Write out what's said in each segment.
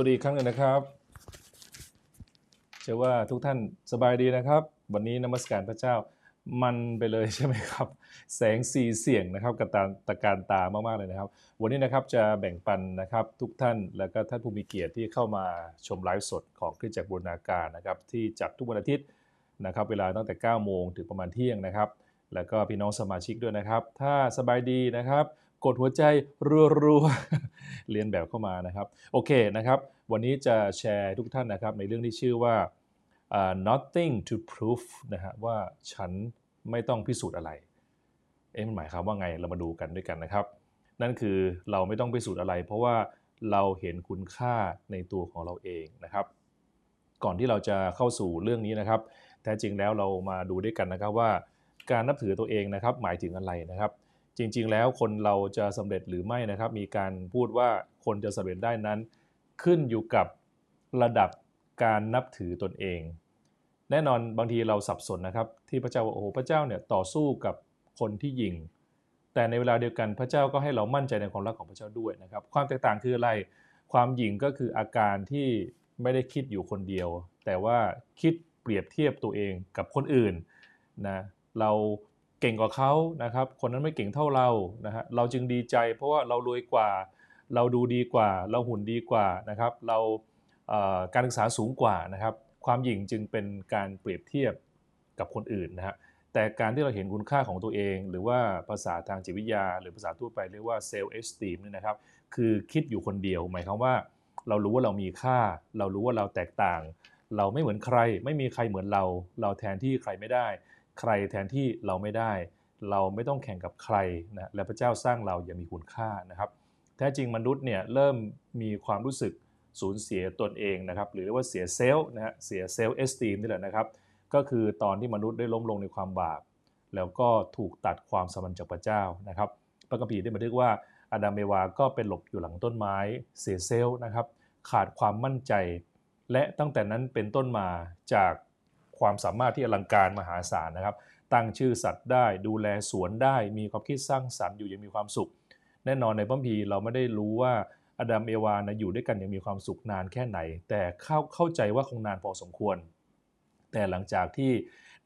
สวัสดีครั้งหนึ่งนะครับเชื่อว่าทุกท่านสบายดีนะครับ วันนี้นมัสการพระเจ้ามันไปเลยใช่ไหมครับ แสงสีเสียงนะครับกระตาตะการตามากๆเลยนะครับ วันนี้นะครับจะแบ่งปันนะครับทุกท่านแล้วก็ท่านผู้มีเกียรติที่เข้ามาชมไลฟ์สดของคริสตจักบูรณาการนะครับที่จัดทุกวันอาทิตย์นะครับเวลาตั้งแต่ 9 โมงถึงประมาณเที่ยงนะครับ แล้วก็พี่น้องสมาชิกด้วยนะครับ ถ้าสบายดีนะครับ กดหัวใจรัวๆเรียนแบบเข้ามานะครับ โอเคนะครับ วันนี้จะแชร์ทุกท่านนะครับ ในเรื่องที่ชื่อว่าอ่า nothing to prove นะฮะว่าฉันไม่ต้องพิสูจน์อะไร เอ๊ะมันหมายความว่าไงเรามาดูกันด้วยกันนะครับ นั่นคือเราไม่ต้องพิสูจน์อะไร เพราะว่าเราเห็นคุณค่าในตัวของเราเองนะครับ ก่อนที่เราจะเข้าสู่เรื่องนี้นะครับแท้จริงแล้วเรามาดูด้วยกันนะครับว่าการนับถือตัวเองนะครับ หมายถึงอะไรนะครับ จริง ๆ แล้วคนเราจะสำเร็จหรือไม่นะครับ มีการพูดว่าคนจะสำเร็จได้นั้น ขึ้นอยู่กับระดับการนับถือตนเอง แน่นอนบางทีเราสับสนนะครับ ที่พระเจ้าว่าโอ้โหพระเจ้าเนี่ยต่อสู้กับคนที่ยิง แต่ในเวลาเดียวกันพระเจ้าก็ให้เรามั่นใจในความรักของพระเจ้าด้วยนะครับ ความแตกต่างคืออะไรความหยิ่งก็คืออาการที่ไม่ได้คิดอยู่คนเดียว แต่ว่าคิดเปรียบเทียบตัวเองกับคนอื่นนะเรา เก่งกว่าเขานะครับ คนนั้นไม่เก่งเท่าเรานะฮะเราจึงดีใจ เพราะว่าเรารวยกว่า เราดูดีกว่า เราหุ่นดีกว่านะครับ เราการศึกษาสูงกว่านะครับ ความหยิ่งจึงเป็นการเปรียบเทียบกับคนอื่นนะฮะแต่การที่เราเห็นคุณค่าของตัวเอง หรือว่าภาษาทางจิตวิทยา หรือภาษาทั่วไปเรียกว่า self-esteem เนี่ยนะครับ คือคิดอยู่คนเดียว หมายความว่า เรารู้ว่าเรามีค่า เรารู้ว่าเราแตกต่าง เราไม่เหมือนใคร ไม่มีใครเหมือนเรา เราแทนที่ใครไม่ได้ ใครแทนที่เราไม่ได้ เราไม่ต้องแข่งกับใครนะและพระเจ้าสร้างเราอย่างมีคุณค่านะครับแท้จริงมนุษย์เนี่ยเริ่มมีความรู้สึกสูญเสียตนเองนะครับหรือเรียกว่าเสียเซลล์นะฮะเสียเซลล์เอสตีมนี่แหละนะครับ ก็คือตอนที่มนุษย์ได้ล้มลงในความบาป แล้วก็ถูกตัดความสัมพันธ์จากพระเจ้านะครับพระคัมภีร์ได้บันทึกว่าอาดัมเอวาก็เป็นหลบอยู่หลังต้นไม้เสียเซลล์นะครับขาดความมั่นใจ และตั้งแต่นั้นเป็นต้นมาจาก ความสามารถที่อลังการมหาศาลนะครับ ตั้งชื่อสัตว์ได้ดูแลสวนได้ มีความคิดสร้างสรรค์อยู่ย่างมีความสุข แน่นอนในพระมีเราไม่ได้รู้ว่าอดัมเอวานะอยู่ด้วยกันย่างมีความสุขนานแค่ไหน แต่เข้าเข้าใจว่าคงนานพอสมควร แต่หลังจากที่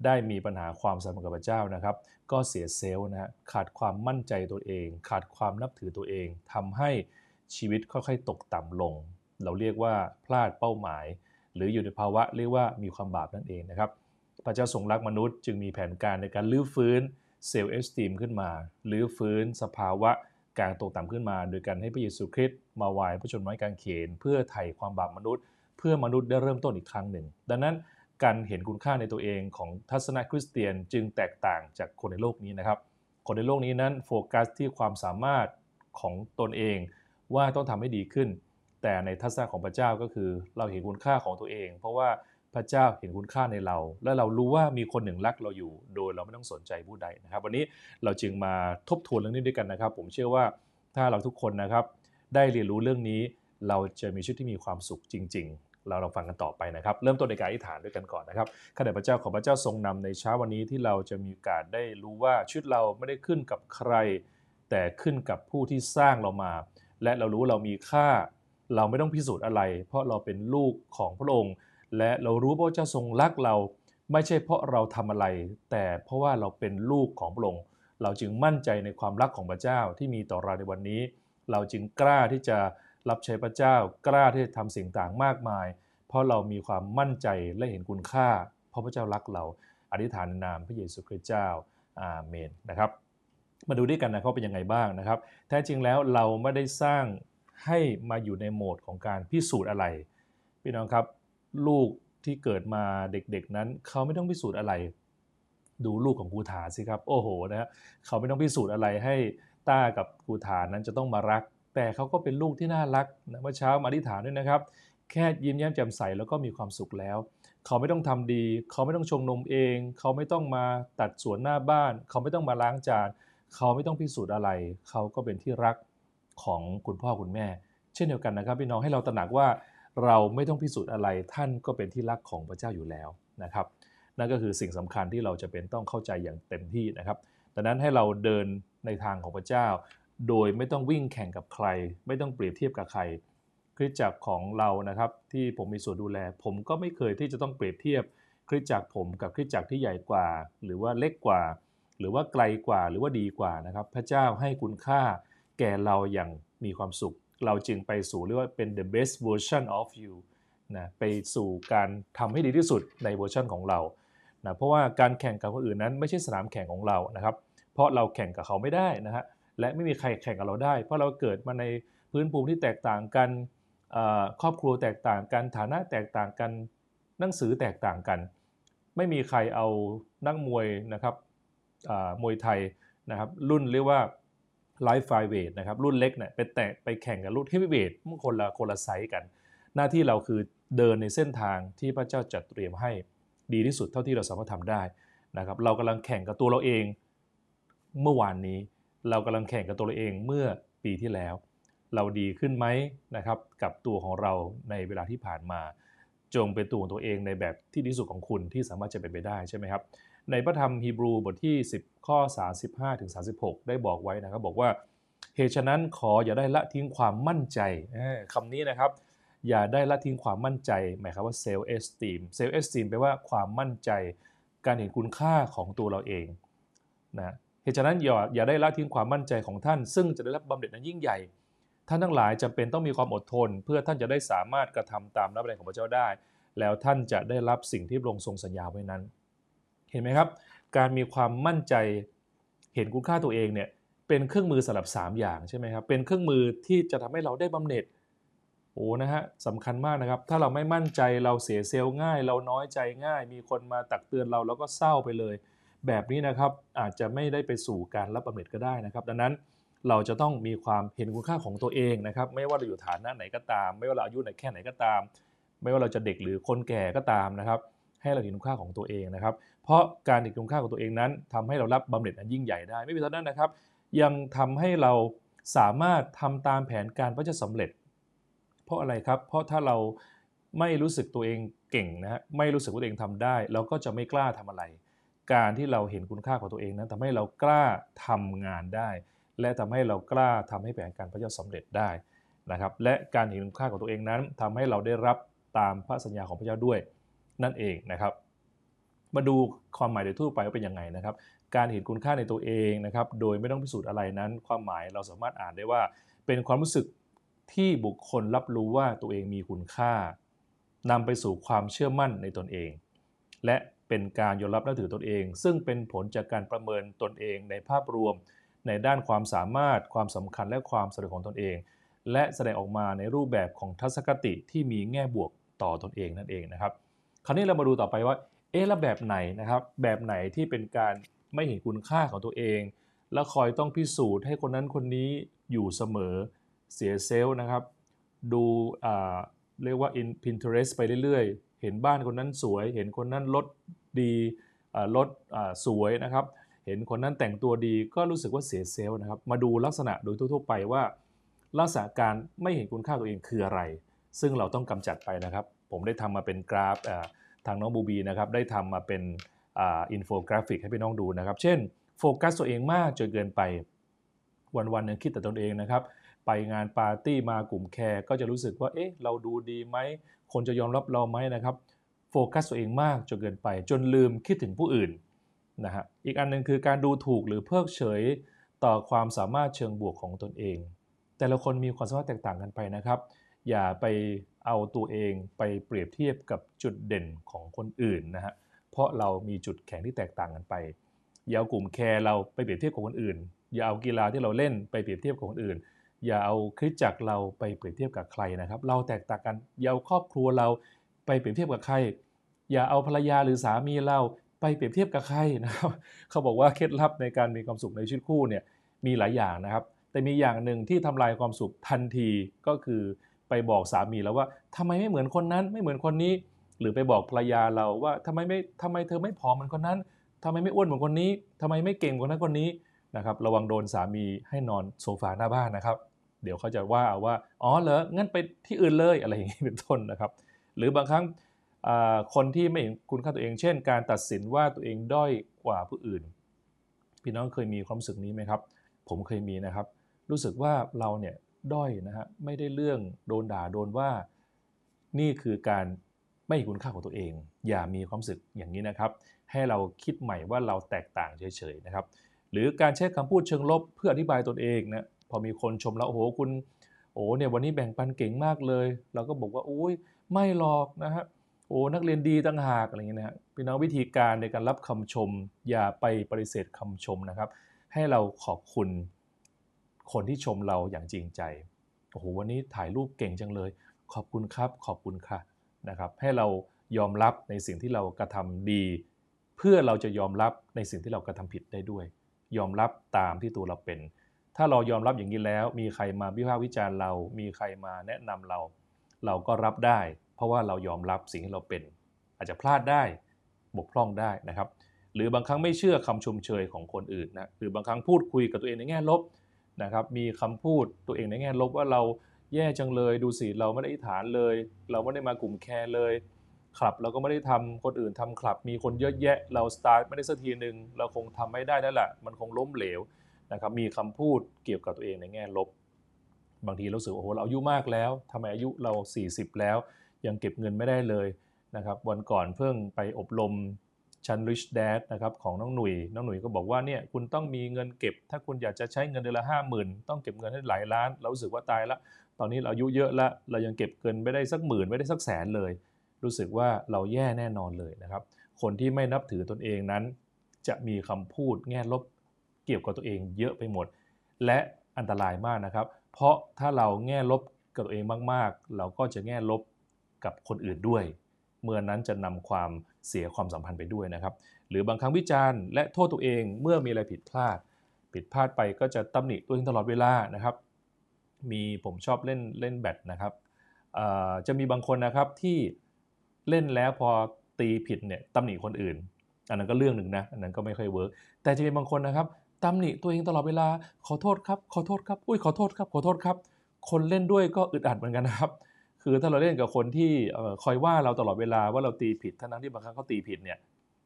ได้มีปัญหาความสัมพันธ์กับพระเจ้านะครับ ก็เสียเซลล์นะฮะขาดความมั่นใจตัวเอง ขาดความนับถือตัวเองทำให้ชีวิตค่อยๆ ตกต่ำลง เราเรียกว่าพลาดเป้าหมาย หรืออยู่ในภาวะเรียกว่ามีความบาปนั่นเองนะครับพระเจ้าทรงรักมนุษย์จึงมีแผนการในการลื้อฟื้นเซลล์เอสตีมขึ้นมาลื้อฟื้นสภาวะการตกต่ำขึ้นมา โดยการให้พระเยซูคริสต์มาวายพระชนม์ไม้กางเขน เพื่อไถ่ความบาปมนุษย์ เพื่อมนุษย์ได้เริ่มต้นอีกครั้งหนึ่ง ดังนั้นการเห็นคุณค่าในตัวเองของทัศนคริสเตียนจึงแตกต่างจากคนในโลกนี้นะครับ คนในโลกนี้นั้นโฟกัสที่ความสามารถของตนเองว่าต้องทำให้ดีขึ้น แต่ในทัศนะของพระเจ้าก็คือเราเห็นคุณค่าของตัวเอง เพราะว่าพระเจ้าเห็นคุณค่าในเรา และเรารู้ว่ามีคนหนึ่งรักเราอยู่ โดยเราไม่ต้องสนใจผู้ใดนะครับ วันนี้เราจึงมาทบทวนเรื่องนี้ด้วยกันนะครับ ผมเชื่อว่าถ้าเราทุกคนนะครับได้เรียนรู้เรื่องนี้ เราจะมีชีวิตที่มีความสุขจริง ๆ เราลองฟังกันต่อไปนะครับ เริ่มต้นในการอธิษฐานด้วยกันก่อนนะครับข้าแต่พระเจ้าขอพระเจ้าทรงนำในเช้าวันนี้ที่เราจะมีโอกาสได้รู้ว่าชีวิตเราไม่ได้ขึ้นกับใคร แต่ขึ้นกับผู้ที่สร้างเรามา และเรารู้เรามีค่า เราไม่ต้องพิสูจน์อะไร เพราะเราเป็นลูกของพระองค์ และเรารู้ว่าพระเจ้าทรงรักเรา ไม่ใช่เพราะเราทำอะไร แต่เพราะว่าเราเป็นลูกของพระองค์ เราจึงมั่นใจในความรักของพระเจ้าที่มีต่อเราในวันนี้ เราจึงกล้าที่จะรับใช้พระเจ้า กล้าที่จะทำสิ่งต่างมากมาย เพราะเรามีความมั่นใจและเห็นคุณค่า เพราะพระเจ้ารักเรา อธิษฐานในนามพระเยซูคริสต์เจ้าอาเมนนะครับ มาดูด้วยกันนะเขาเป็นยังไงบ้างนะครับ แท้จริงแล้วเราไม่ได้สร้าง ให้มาอยู่ในโหมดของการพิสูจน์อะไร พี่น้องครับ ลูกที่เกิดมาเด็กๆนั้น เขาไม่ต้องพิสูจน์อะไร ดูลูกของครูฐานสิครับ โอ้โหนะฮะเขาไม่ต้องพิสูจน์อะไรให้ต้ากับครูฐานนั้นจะต้องมารัก แต่เขาก็เป็นลูกที่น่ารักนะเมื่อเช้ามาอธิษฐานด้วยนะครับ แค่ยิ้มแย้มแจ่มใสแล้วก็มีความสุขแล้ว เขาไม่ต้องทำดี เขาไม่ต้องชงนมเอง เขาไม่ต้องมาตัดสวนหน้าบ้าน เขาไม่ต้องมาล้างจาน เขาไม่ต้องพิสูจน์อะไร เขาก็เป็นที่รัก ของคุณพ่อคุณแม่ เช่นเดียวกันนะครับพี่น้องให้เราตระหนักว่าเราไม่ต้องพิสูจน์อะไรท่านก็เป็นที่รักของพระเจ้าอยู่แล้วนะครับ นั่นก็คือสิ่งสำคัญที่เราจะเป็นต้องเข้าใจอย่างเต็มที่นะครับดังนั้นให้เราเดินในทางของพระเจ้า โดยไม่ต้องวิ่งแข่งกับใคร ไม่ต้องเปรียบเทียบกับใครคริสตจักรของเรานะครับ ที่ผมมีส่วนดูแล ผมก็ไม่เคยที่จะต้องเปรียบเทียบคริสตจักรผมกับคริสตจักรที่ใหญ่กว่า หรือว่าเล็กกว่า หรือว่าไกลกว่าหรือว่าดีกว่านะครับ พระเจ้าให้คุณค่า ก่เราอย่างมีความสุข เราจึงไปสู่เรียกว่าเป็น the best version of you นะไปสู่การทำให้ดีที่สุดในเวอร์ชันของเรานะเพราะว่าการแข่งกับคนอื่นนั้นไม่ใช่สนามแข่งของเรานะครับ เพราะเราแข่งกับเขาไม่ได้นะฮะและไม่มีใครแข่งกับเราได้ เพราะเราเกิดมาในพื้นภูมิที่แตกต่างกันครอบครัวแตกต่างกันฐานะแตกต่างกันหนังสือแตกต่างกัน ไม่มีใครเอานักมวยนะครับมวยไทยนะครับรุ่นเรียกว่า ไลฟ์ไฟเวทนะครับรุ่นเล็กเนี่ยไปแตะไปแข่งกับรุ่นเฮฟวีเวทมันคนละคนละไซส์กัน หน้าที่เราคือเดินในเส้นทางที่พระเจ้าจัดเตรียมให้ดีที่สุดเท่าที่เราสามารถทำได้นะครับเรากำลังแข่งกับตัวเราเองเมื่อวานนี้ เรากำลังแข่งกับตัวเราเองเมื่อปีที่แล้ว เราดีขึ้นไหมนะครับกับตัวของเราในเวลาที่ผ่านมา จงเป็นตัวของตัวเองในแบบที่ดีสุดของคุณที่สามารถจะเป็นไปได้ใช่ไหมครับ ในพระธรรมฮีบรูบทที่ 10 ข้อ 35ถึง36 ได้บอกไว้นะครับ บอกว่าเหตุฉะนั้นขออย่าได้ละทิ้งความมั่นใจคำนี้นะครับ อย่าได้ละทิ้งความมั่นใจ หมายความว่า self-esteem self-esteem แปลว่าความมั่นใจ การเห็นคุณค่าของตัวเราเองนะเหตุฉะนั้นอย่าอย่าได้ละทิ้งความมั่นใจของท่าน ซึ่งจะได้รับบำเหน็จนั้นยิ่งใหญ่ท่านทั้งหลายจำเป็นต้องมีความอดทน เพื่อท่านจะได้สามารถกระทำตามรับแรงของพระเจ้าได้ แล้วท่านจะได้รับสิ่งที่พระองค์ทรงสัญญาไว้นั้น เห็นไหมครับ การมีความมั่นใจเห็นคุณค่าตัวเองเนี่ยเป็นเครื่องมือสำหรับ 3 อย่างใช่ไหมครับเป็นเครื่องมือที่จะทำให้เราได้บำเหน็จโอ้นะฮะสำคัญมากนะครับ ถ้าเราไม่มั่นใจเราเสียเซลล์ง่าย เราน้อยใจง่าย มีคนมาตักเตือนเราแล้วก็เศร้าไปเลย แบบนี้นะครับอาจจะไม่ได้ไปสู่การรับบำเหน็จก็ได้นะครับ ดังนั้นเราจะต้องมีความเห็นคุณค่าของตัวเองนะครับ ไม่ว่าเราอยู่ฐานะไหนก็ตาม ไม่ว่าเราอายุไหนแค่ไหนก็ตาม ไม่ว่าเราจะเด็กหรือคนแก่ก็ตามนะครับ ให้เราเห็นคุณค่าของตัวเองนะครับ เพราะการเห็นคุณค่าของตัวเองนั้นทำให้เรารับบำเหน็จอันยิ่งใหญ่ได้ ไม่เพียงเท่านั้นนะครับ ยังทำให้เราสามารถทำตามแผนการพระจะสำเร็จ เพราะอะไรครับ เพราะถ้าเราไม่รู้สึกตัวเองเก่งนะฮะไม่รู้สึกว่าตัวเองทำได้เราก็จะไม่กล้าทำอะไร การที่เราเห็นคุณค่าของตัวเองนั้นทำให้เรากล้าทำงานได้ และทำให้เรากล้าทำให้แผนการพระเจ้าสำเร็จได้นะครับ และการเห็นคุณค่าของตัวเองนั้นทำให้เราได้รับตามพระสัญญาของพระเจ้าด้วย นั่นเองนะครับ มาดูความหมายโดยทั่วไปว่าเป็นยังไงนะครับ การเห็นคุณค่าในตัวเองนะครับ โดยไม่ต้องพิสูจน์อะไรนั้น ความหมายเราสามารถอ่านได้ว่า เป็นความรู้สึกที่บุคคลรับรู้ว่าตัวเองมีคุณค่านำไปสู่ความเชื่อมั่นในตนเอง และเป็นการยอมรับนับถือตนเอง ซึ่งเป็นผลจากการประเมินตนเองในภาพรวม ในด้านความสามารถ ความสำคัญและความสำเร็จของตนเอง และแสดงออกมาในรูปแบบของทัศนคติที่มีแง่บวกต่อตนเองนั่นเองนะครับ คราวนี้เรามาดูต่อไปว่า เอ๊ะแล้วแบบไหนนะครับ แบบไหนที่เป็นการไม่เห็นคุณค่าของตัวเอง แล้วคอยต้องพิสูจน์ให้คนนั้นคนนี้อยู่เสมอเสีย self นะครับ ดูเรียกว่า in Pinterest ไปเรื่อยๆ เห็นบ้านคนนั้นสวย เห็นคนนั้นรถดีรถสวยนะครับ เห็นคนนั้นแต่งตัวดีก็รู้สึกว่าเสีย self นะครับ มาดูลักษณะโดยทั่วๆไปว่าลักษณะการไม่เห็นคุณค่าตัวเองคืออะไร ซึ่งเราต้องกำจัดไปนะครับ ผมได้ทำมาเป็นกราฟทางน้องบูบีนะครับได้ทำมาเป็นอินโฟกราฟิกให้พี่น้องดูนะครับ เช่นโฟกัสตัวเองมากจนเกินไปวันๆนึงคิดแต่ตนเองนะครับ ไปงานปาร์ตี้มากลุ่ม care ก็จะรู้สึกว่าเอ๊ะเราดูดีไหมคนจะยอมรับเราไหมนะครับโฟกัสตัวเองมากจนเกินไป จนลืมคิดถึงผู้อื่นนะฮะอีกอันนึงคือการดูถูกหรือเพิกเฉยต่อความสามารถเชิงบวกของตนเอง แต่ละคนมีความสามารถแตกต่างกันไปนะครับ อย่าไป เอาตัวเองไปเปรียบเทียบกับจุดเด่นของคนอื่นนะฮะเพราะเรามีจุดแข็งที่แตกต่างกันไปอย่าเอากลุ่มแคร์เราไปเปรียบเทียบกับคนอื่น อย่าเอากีฬาที่เราเล่นไปเปรียบเทียบกับคนอื่น อย่าเอาคริสจักรเราไปเปรียบเทียบกับใครนะครับ เราแตกต่างกันอย่าเอาครอบครัวเราไปเปรียบเทียบกับใคร อย่าเอาภรรยาหรือสามีเราไปเปรียบเทียบกับใครนะครับ เขาบอกว่าเคล็ดลับในการมีความสุขในชีวิตคู่เนี่ยมีหลายอย่างนะครับ แต่มีอย่างหนึ่งที่ทำลายความสุขทันทีก็คือ ไปบอกสามีแล้วว่าทำไมไม่เหมือนคนนั้นไม่เหมือนคนนี้ หรือไปบอกภรรยาเราว่าทำไมไม่ทำไมเธอไม่ผอมเหมือนคนนั้นทำไมไม่อ้วนเหมือนคนนี้ทำไมไม่เก่งเหมือนคนนั้นคนนี้นะครับระวังโดนสามีให้นอนโซฟาหน้าบ้านนะครับ เดี๋ยวเขาจะว่าว่าอ๋อเหรองั้นไปที่อื่นเลยอะไรอย่างนี้เป็นต้นนะครับ หรือบางครั้งคนที่ไม่เห็นคุณค่าตัวเอง เช่น การตัดสินว่าตัวเองด้อยกว่าผู้อื่น พี่น้องเคยมีความรู้สึกนี้ไหมครับ ผมเคยมีนะครับ รู้สึกว่าเราเนี่ย ด้อยนะฮะไม่ได้เรื่องโดนด่าโดนว่า นี่คือการไม่เห็นคุณค่าของตัวเอง อย่ามีความสึกอย่างนี้นะครับ ให้เราคิดใหม่ว่าเราแตกต่างเฉยๆนะครับ หรือการใช้คำพูดเชิงลบเพื่ออธิบายตนเองนะพอมีคนชมแล้วโอ้โหคุณโอ้เนี่ยวันนี้แบ่งปันเก่งมากเลย เราก็บอกว่าโอ้ยไม่หรอกนะฮะโอ้นักเรียนดีต่างหากอะไรเงี้ยนะฮะพี่น้องวิธีการในการรับคำชม อย่าไปปฏิเสธคำชมนะครับ ให้เราขอบคุณ คนที่ชมเราอย่างจริงใจโอ้โหวันนี้ถ่ายรูปเก่งจังเลย ขอบคุณครับ ขอบคุณค่ะนะครับ ให้เรายอมรับในสิ่งที่เรากระทำดี เพื่อเราจะยอมรับในสิ่งที่เรากระทำผิดได้ด้วย ยอมรับตามที่ตัวเราเป็น ถ้าเรายอมรับอย่างนี้แล้ว มีใครมาวิพากษ์วิจารณ์เรา มีใครมาแนะนำเรา เราก็รับได้ เพราะว่าเรายอมรับสิ่งที่เราเป็น อาจจะพลาดได้บกพร่องได้นะครับ หรือบางครั้งไม่เชื่อคำชมเชยของคนอื่นนะหรือบางครั้งพูดคุยกับตัวเองในแง่ลบ นะครับมีคำพูดตัวเองในแง่ลบว่าเราแย่จังเลย ดูสิเราไม่ได้อิฐานเลย เราไม่ได้มากลุ่มแคร์เลยคลับเราก็ไม่ได้ทำคนอื่นทำคลับ มีคนเยอะแยะ เราสตาร์ทไม่ได้สักทีหนึ่งเราคงทำไม่ได้นั่นแหละ มันคงล้มเหลวนะครับมีคำพูดเกี่ยวกับตัวเองในแง่ลบ บางทีเราสึกโอ้โหเราอายุมากแล้วทำไมอายุเรา 40 แล้ว ยังเก็บเงินไม่ได้เลยนะครับวันก่อนเพิ่งไปอบรม ชัน Rich Dad นะครับของน้องหนุ่ยน้องหนุ่ยก็บอกว่าเนี่ยคุณต้องมีเงินเก็บ ถ้าคุณอยากจะใช้เงินเดือนละห้าหมื่นต้องเก็บเงินให้หลายล้าน เรารู้สึกว่าตายละ ตอนนี้เราอายุเยอะล้วเรายังเก็บเงินไม่ได้สักหมื่นไม่ได้สักแสนเลย รู้สึกว่าเราแย่แน่นอนเลยนะครับ คนที่ไม่นับถือตนเองนั้น จะมีคำพูดแง่ลบเกี่ยวกับตัวเองเยอะไปหมด และอันตรายมากนะครับ เพราะถ้าเราแง่ลบกับตัวเองมากๆ เราก็จะแง่ลบกับคนอื่นด้วย เมื่อนั้นจะนำความ เสียความสัมพันธ์ไปด้วยนะครับ หรือบางครั้งวิจารณ์และโทษตัวเองเมื่อมีอะไรผิดพลาด ผิดพลาดไปก็จะตำหนิตัวเองตลอดเวลานะครับ มีผมชอบเล่นเล่นแบดนะครับจะมีบางคนนะครับที่เล่นแล้วพอตีผิดเนี่ยตำหนิคนอื่น อันนั้นก็เรื่องหนึ่งนะอันนั้นก็ไม่ค่อย work แต่จะมีบางคนนะครับตำหนิตัวเองตลอดเวลาขอโทษครับขอโทษครับอุ้ยขอโทษครับขอโทษครับ คนเล่นด้วยก็อึดอัดเหมือนกันนะครับ คือถ้าเราเล่นกับคนที่คอยว่าเราตลอดเวลาว่าเราตีผิดทั้งๆที่บางครั้งเขาตีผิดเนี่ย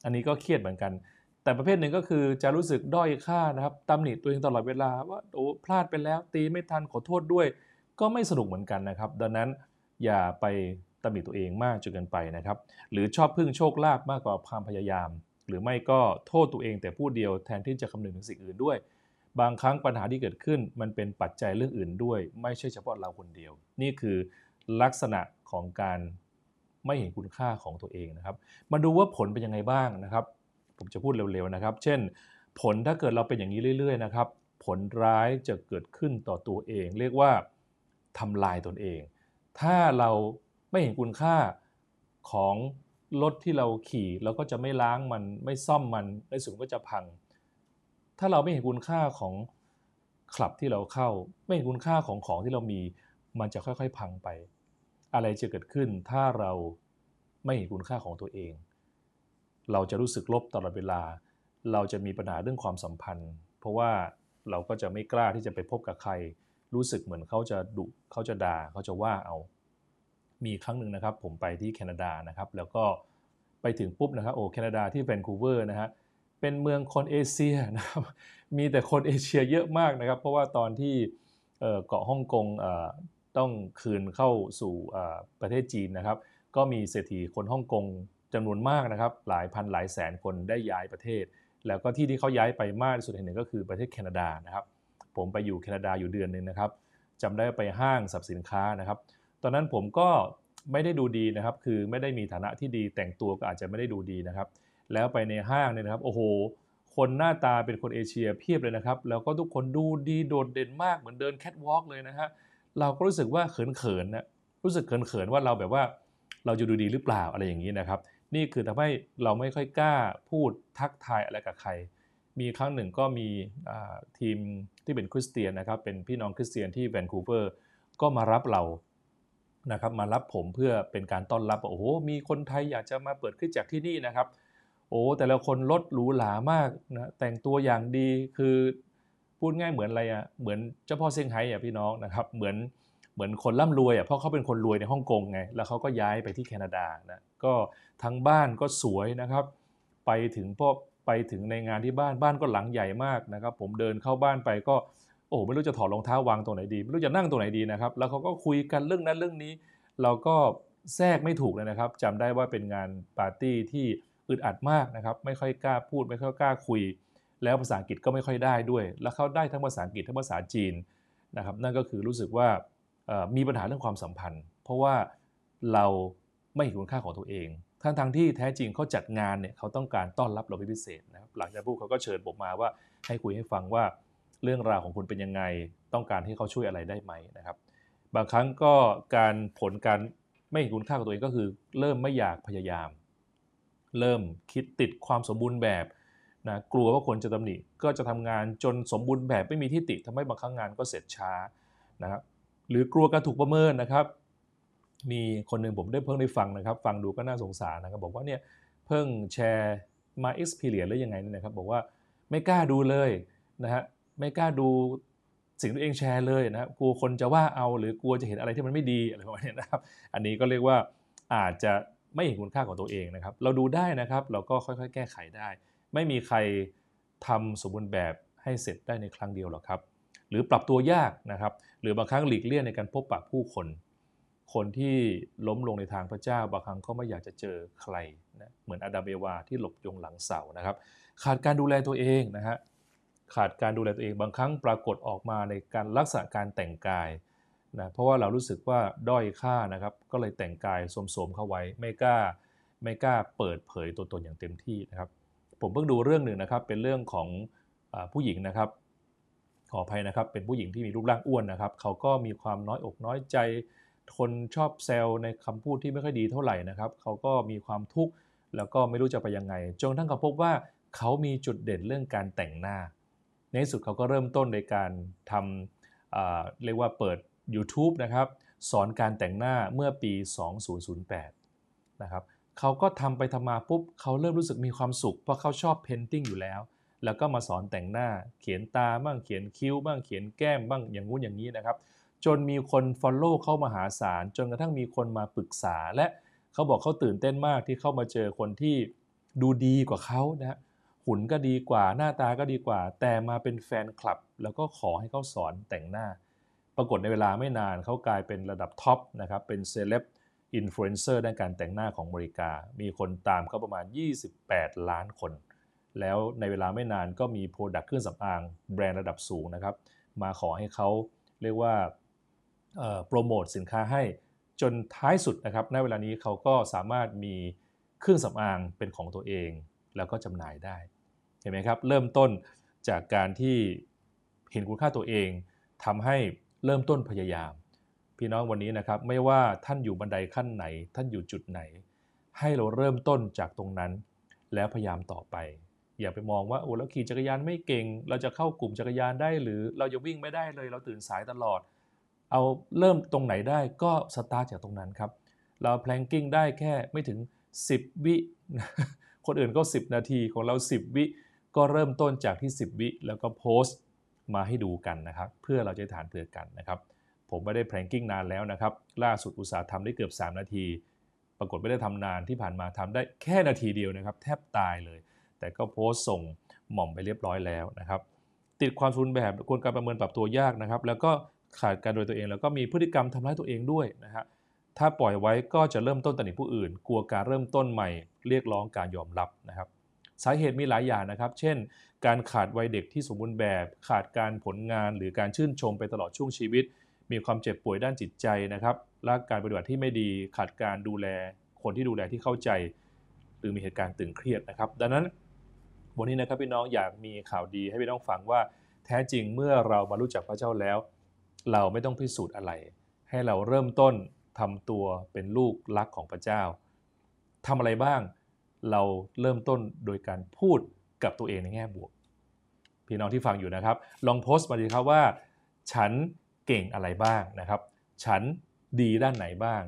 อันนี้ก็เครียดเหมือนกัน แต่ประเภทหนึ่งก็คือจะรู้สึกด้อยค่านะครับตำหนิตัวเองตลอดเวลาว่าโอ้พลาดไปแล้วตีไม่ทันขอโทษด้วย ก็ไม่สนุกเหมือนกันนะครับ ดังนั้นอย่าไปตำหนิตัวเองมากจนเกินไปนะครับ หรือชอบพึ่งโชคลาภมากกว่าความพยายาม หรือไม่ก็โทษตัวเองแต่ผู้เดียวแทนที่จะคำนึงถึงสิ่งอื่นด้วย บางครั้งปัญหาที่เกิดขึ้นมันเป็นปัจจัยเรื่องอื่นด้วย ไม่ใช่เฉพาะเราคนเดียว นี่คือ ลักษณะของการไม่เห็นคุณค่าของตัวเองนะครับ มาดูว่าผลเป็นยังไงบ้างนะครับ ผมจะพูดเร็วๆนะครับ เช่น ผลถ้าเกิดเราเป็นอย่างนี้เรื่อย ๆ นะครับ ผลร้ายจะเกิดขึ้นต่อตัวเอง เรียกว่าทำลายตนเอง ถ้าเราไม่เห็นคุณค่าของรถที่เราขี่เราก็จะไม่ล้างมันไม่ซ่อมมันในสุดก็จะพัง ถ้าเราไม่เห็นคุณค่าของคลับที่เราเข้า ไม่เห็นคุณค่าของของที่เรามี มันจะค่อย ๆ พังไป อะไรจะเกิดขึ้นถ้าเราไม่เห็นคุณค่าของตัวเอง เราจะรู้สึกลบตลอดเวลา เราจะมีปัญหาเรื่องความสัมพันธ์ เพราะว่าเราก็จะไม่กล้าที่จะไปพบกับใคร รู้สึกเหมือนเขาจะดุเขาจะด่าเขาจะว่าเอา มีครั้งหนึ่งนะครับ ผมไปที่แคนาดานะครับ แล้วก็ไปถึงปุ๊บนะครับโอ้แคนาดาที่แวนคูเวอร์นะฮะเป็นเมืองคนเอเชียนะครับมีแต่คนเอเชียเยอะมากนะครับ เพราะว่าตอนที่เกาะฮ่องกงอ ต้องคืนเข้าสู่ประเทศจีนนะครับ ก็มีเศรษฐีคนฮ่องกงจำนวนมากนะครับ หลายพันหลายแสนคนได้ย้ายประเทศ แล้วก็ที่ที่เขาย้ายไปมากที่สุดแห่งหนึ่งก็คือประเทศแคนาดานะครับ ผมไปอยู่แคนาดาอยู่เดือนหนึ่งนะครับจำได้ไปห้างสรรพสินค้านะครับ ตอนนั้นผมก็ไม่ได้ดูดีนะครับ คือไม่ได้มีฐานะที่ดีแต่งตัวก็อาจจะไม่ได้ดูดีนะครับ แล้วไปในห้างเนี่ยนะครับ โอ้โห คนหน้าตาเป็นคนเอเชียเพียบเลยนะครับ แล้วก็ทุกคนดูดีโดดเด่นมากเหมือนเดินแคทวอล์กเลยนะฮะ เราก็รู้สึกว่าเขินๆนะรู้สึกเขินๆว่าเราแบบว่าเราจะดูดีหรือเปล่าอะไรอย่างนี้นะครับ นี่คือทำให้เราไม่ค่อยกล้าพูดทักทายอะไรกับใคร มีครั้งหนึ่งก็มีทีมที่เป็นคริสเตียนนะครับเป็นพี่น้องคริสเตียนที่แวนคูเวอร์ก็มารับเรานะครับมารับผมเพื่อเป็นการต้อนรับว่าโอ้โหมีคนไทยอยากจะมาเปิดคริสตจักรที่นี่นะครับ โอ้แต่ละคนรถหรูหรามากนะแต่งตัวอย่างดีคือ พูดง่ายเหมือนอะไรอะเหมือนเจ้าพ่อเซี่ยงไฮ้อะพี่น้องนะครับเหมือนเหมือนคนร่ำรวยอะเพราะเขาเป็นคนรวยในฮ่องกงไงแล้วเขาก็ย้ายไปที่แคนาดานะก็ทั้งบ้านก็สวยนะครับ ไปถึงพวกไปถึงในงานที่บ้านบ้านก็หลังใหญ่มากนะครับ ผมเดินเข้าบ้านไปก็โอ้ไม่รู้จะถอดรองเท้าวางตรงไหนดี ไม่รู้จะนั่งตรงไหนดีนะครับ แล้วเขาก็คุยกันเรื่องนั้นเรื่องนี้ เราก็แทรกไม่ถูกเลยนะครับจำได้ว่าเป็นงานปาร์ตี้ที่อึดอัดมากนะครับ ไม่ค่อยกล้าพูด ไม่ค่อยกล้าคุย แล้วภาษาอังกฤษก็ไม่ค่อยได้ด้วย แล้วเขาได้ทั้งภาษาอังกฤษทั้งภาษาจีนนะครับนั่นก็คือรู้สึกว่ามีปัญหาเรื่องความสัมพันธ์ เพราะว่าเราไม่เห็นคุณค่าของตัวเองทั้งทางที่แท้จริงเขาจัดงานเนี่ยเขาต้องการต้อนรับเราเป็นพิเศษนะครับหลังจากพูดเขาก็เชิญผมมาว่าให้คุยให้ฟังว่าเรื่องราวของคุณเป็นยังไง ต้องการให้เขาช่วยอะไรได้ไหมนะครับบางครั้งก็การผลการไม่เห็นคุณค่าของตัวเองก็คือ เริ่มไม่อยากพยายาม เริ่มคิดติดความสมบูรณ์แบบ นะกลัวว่าคนจะตำหนิก็จะทำงานจนสมบูรณ์แบบไม่มีที่ติทำให้บางครั้งงานก็เสร็จช้านะครับหรือกลัวการถูกประเมินนะครับ มีคนหนึ่งผมได้เพิ่งได้ฟังนะครับ ฟังดูก็น่าสงสารนะครับ บอกว่าเนี่ยเพิ่งแชร์มา experience หรือยังไงนี่นะครับ บอกว่าไม่กล้าดูเลยนะฮะไม่กล้าดูสิ่งที่ตัวเองแชร์เลยนะครับกลัวคนจะว่าเอาหรือกลัวจะเห็นอะไรที่มันไม่ดีอะไรประมาณนี้นะครับ อันนี้ก็เรียกว่าอาจจะไม่เห็นคุณค่าของตัวเองนะครับ เราดูได้นะครับ เราก็ค่อยๆ แก้ไขได้ ไม่มีใครทำสมบูรณ์แบบให้เสร็จได้ในครั้งเดียวหรอกครับ หรือปรับตัวยากนะครับ หรือบางครั้งหลีกเลี่ยงในการพบปะผู้คน คนที่ล้มลงในทางพระเจ้า บางครั้งก็ไม่อยากจะเจอใครนะเหมือนอาดัมเอวาที่หลบยงหลังเสานะครับ ขาดการดูแลตัวเองนะฮะขาดการดูแลตัวเองบางครั้งปรากฏออกมาในการลักษณะการแต่งกายนะเพราะว่าเรารู้สึกว่าด้อยค่านะครับ ก็เลยแต่งกายสมๆเข้าไว้ไม่กล้าไม่กล้าเปิดเผยตัวตนอย่างเต็มที่นะครับ ผมเพิ่งดูเรื่องหนึ่งนะครับ เป็นเรื่องของอผู้หญิงนะครับ ขออภัยนะครับ เป็นผู้หญิงที่มีรูปร่างอ้วนนะครับ เขาก็มีความน้อยอกน้อยใจ คนชอบแซวในคำพูดที่ไม่ค่อยดีเท่าไหร่นะครับ เขาก็มีความทุกข์แล้วก็ไม่รู้จะไปยังไง จนทั้งเขาพบว่าเขามีจุดเด่นเรื่องการแต่งหน้า ในที่สุดเขาก็เริ่มต้นในการทำเรียกว่าเปิด YouTube นะครับ สอนการแต่งหน้าเมื่อปี 2008 นะครับ เขาก็ทำไปทำมาปุ๊บเขาเริ่มรู้สึกมีความสุข เพราะเขาชอบเพนติ้งอยู่แล้ว แล้วก็มาสอนแต่งหน้า เขียนตาบ้างเขียนคิ้วบ้างเขียนแก้มบ้างอย่างงู้นอย่างนี้นะครับ จนมีคน Follow เข้ามาหาศาลจนกระทั่งมีคนมาปรึกษา และเขาบอกเขาตื่นเต้นมากที่เข้ามาเจอคนที่ดูดีกว่าเขานะฮะหุ่นก็ดีกว่าหน้าตาก็ดีกว่า แต่มาเป็นแฟนคลับ แล้วก็ขอให้เขาสอนแต่งหน้า ปรากฏในเวลาไม่นานเขากลายเป็นระดับ top นะครับเป็นเซเลบ อินฟลูเอนเซอร์ด้านการแต่งหน้าของอเมริกา มีคนตามเขาประมาณ 28 ล้านคน แล้วในเวลาไม่นานก็มีโปรดักต์เครื่องสำอางแบรนด์ระดับสูงนะครับ มาขอให้เขาเรียกว่าโปรโมทสินค้าให้จนท้ายสุดนะครับ ณ เวลานี้เขาก็สามารถมีเครื่องสำอางเป็นของตัวเอง แล้วก็จำหน่ายได้ เห็นไหมครับ เริ่มต้นจากการที่เห็นคุณค่าตัวเองทำให้เริ่มต้นพยายาม พี่น้องวันนี้นะครับไม่ว่าท่านอยู่บันไดขั้นไหน ท่านอยู่จุดไหน ให้เราเริ่มต้นจากตรงนั้น แล้วพยายามต่อไป อย่าไปมองว่าโอ้เราขี่จักรยานไม่เก่ง เราจะเข้ากลุ่มจักรยานได้ หรือเราจะวิ่งไม่ได้เลย เราตื่นสายตลอด เอาเริ่มตรงไหนได้ก็สตาร์ทจากตรงนั้นครับ เราแพลงกิ้งได้แค่ไม่ถึง 10 วิ คนอื่นก็ 10 นาทีของเรา 10 วิ ก็เริ่มต้นจากที่ 10 วิ แล้วก็โพสต์มาให้ดูกันนะครับ เพื่อเราจะฐานเผื่อกันนะครับ ผมไม่ได้แพลงกิ้งนานแล้วนะครับ ล่าสุดอุตสาห์ทำได้เกือบ 3 นาที ปรากฏไม่ได้ทำนานที่ผ่านมาทำได้แค่นาทีเดียวนะครับ แทบตายเลย แต่ก็โพสต์ส่งหม่อมไปเรียบร้อยแล้วนะครับ ติดความสมบูรณ์แบบควรการประเมินปรับตัวยากนะครับ แล้วก็ขาดการดูแลตัวเอง แล้วก็มีพฤติกรรมทำร้ายตัวเองด้วยนะฮะถ้าปล่อยไว้ก็จะเริ่มต้นตำหนิผู้อื่น กลัวการเริ่มต้นใหม่ เรียกร้องการยอมรับนะครับสาเหตุมีหลายอย่างนะครับ เช่น การขาดวัยเด็กที่สมบูรณ์แบบ ขาดการผลงานหรือการชื่นชมไปตลอดช่วงชีวิต มีความเจ็บป่วยด้านจิตใจนะครับและการปฏิบัติที่ไม่ดีขาดการดูแลคนที่ดูแลที่เข้าใจ หรือมีเหตุการณ์ตึงเครียดนะครับ ดังนั้นวันนี้นะครับพี่น้องอยากมีข่าวดีให้พี่น้องฟังว่าแท้จริงเมื่อเรามารู้จักพระเจ้าแล้ว เราไม่ต้องพิสูจน์อะไร ให้เราเริ่มต้นทำตัวเป็นลูกรักของพระเจ้าทำอะไรบ้างเราเริ่มต้นโดยการพูดกับตัวเองในแง่บวก พี่น้องที่ฟังอยู่นะครับ ลองโพสต์มาดีครับว่า ฉัน เก่งอะไรบ้างนะครับ ฉันดีด้านไหนบ้าง